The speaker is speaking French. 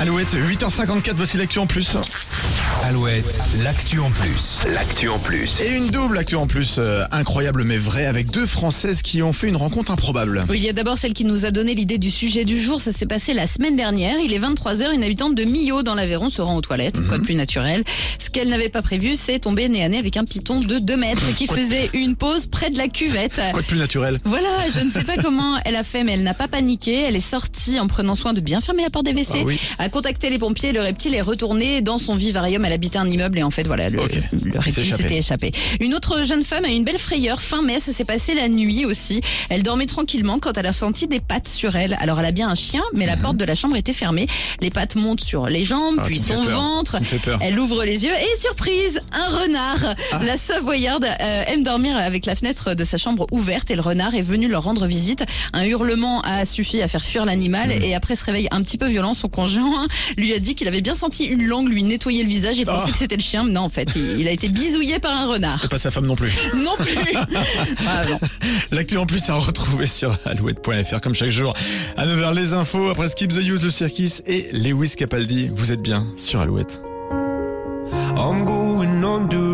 Alouette, 8h54, voici l'actu en plus. Alouette, l'actu en plus. L'actu en plus. Et une double actu en plus, euh, incroyable mais vrai, avec deux Françaises qui ont fait une rencontre improbable. Oui, il y a d'abord celle qui nous a donné l'idée du sujet du jour. Ça s'est passé la semaine dernière. Il est 23h. Une habitante de Millau dans l'Aveyron se rend aux toilettes. Quoi de plus naturel. Ce qu'elle n'avait pas prévu, c'est tomber nez à nez avec un python de 2 mètres qui faisait une pause près de la cuvette. Quoi de plus naturel Voilà, je ne sais pas comment elle a fait, mais elle n'a pas paniqué. Elle est sortie en prenant soin de bien fermer la porte des WC, Ah oui. a contacté les pompiers. Le reptile est retourné dans son vivarium. Elle habitait un immeuble et en fait, voilà, le, Ok. le reptile échappé. s'était échappé. Une autre jeune femme a eu une belle frayeur fin mai. Ça s'est passé la nuit aussi. Elle dormait tranquillement quand elle a senti des pattes sur elle. Alors elle a bien un chien, mais la porte de la chambre était fermée. Les pattes montent sur les jambes, Mhm. Ah, puis son ventre. Elle ouvre les yeux et surprise, un renard. Ah. La Savoyarde euh, aime dormir avec la fenêtre de sa chambre ouverte et le renard est venu leur rendre visite. Un hurlement a suffi à faire fuir l'animal Hmm. et après ce réveil un petit peu violent, son conjoint lui a dit qu'il avait bien senti une langue lui nettoyer le visage et pensait Ah. que c'était le chien. Mais non, en fait, il, il a été bisouillé par un renard. C'est pas sa femme non plus. Non plus. Ah. L'actu en plus à retrouver sur alouette.fr comme chaque jour. À 9h les infos, après Skip the Use, le Circus et Lewis Capaldi. Vous êtes bien sur Alouette. I'm going on to